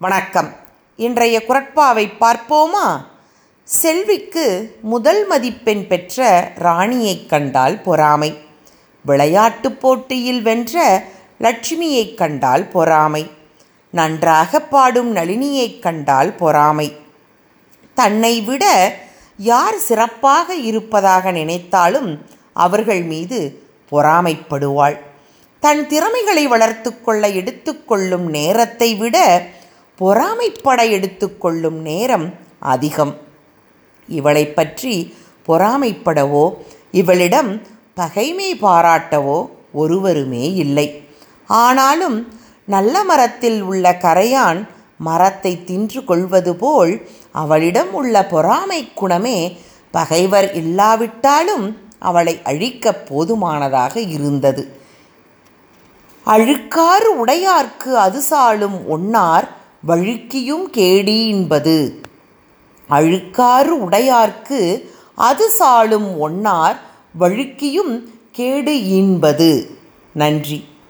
வணக்கம். இன்றைய குரட்பாவை பார்ப்போமா? செல்விக்கு முதல் மதிப்பெண் பெற்ற ராணியைக் கண்டால் பொறாமை. விளையாட்டுப் போட்டியில் வென்ற லட்சுமியைக் கண்டால் பொறாமை. நன்றாக பாடும் நளினியைக் கண்டால் பொறாமை. தன்னை விட யார் சிறப்பாக இருப்பதாக நினைத்தாலும் அவர்கள் மீது பொறாமைப்படுவாள். தன் திறமைகளை வளர்த்து கொள்ள எடுத்துக்கொள்ளும் நேரத்தை விட பொறாமைப்பட எடுத்துக்கொள்ளும் நேரம் அதிகம். இவளை பற்றி பொறாமைப்படவோ இவளிடம் பகைமை பாராட்டவோ ஒருவருமே இல்லை. ஆனாலும் நல்ல மரத்தில் உள்ள கரையான் மரத்தை தின்று கொள்வது போல் அவளிடம் உள்ள பொறாமை குணமே பகைவர் இல்லாவிட்டாலும் அவளை அழிக்க போதுமானதாக இருந்தது. அழுக்காறு உடையார்க்கு அது சாலும் ஒன்னார் வழுக்கியும் கேடி என்பது. அழுக்காறு உடையார்க்கு அது சாலும் ஒன்னார் வழுக்கியும் கேடு ஈன்பது. நன்றி.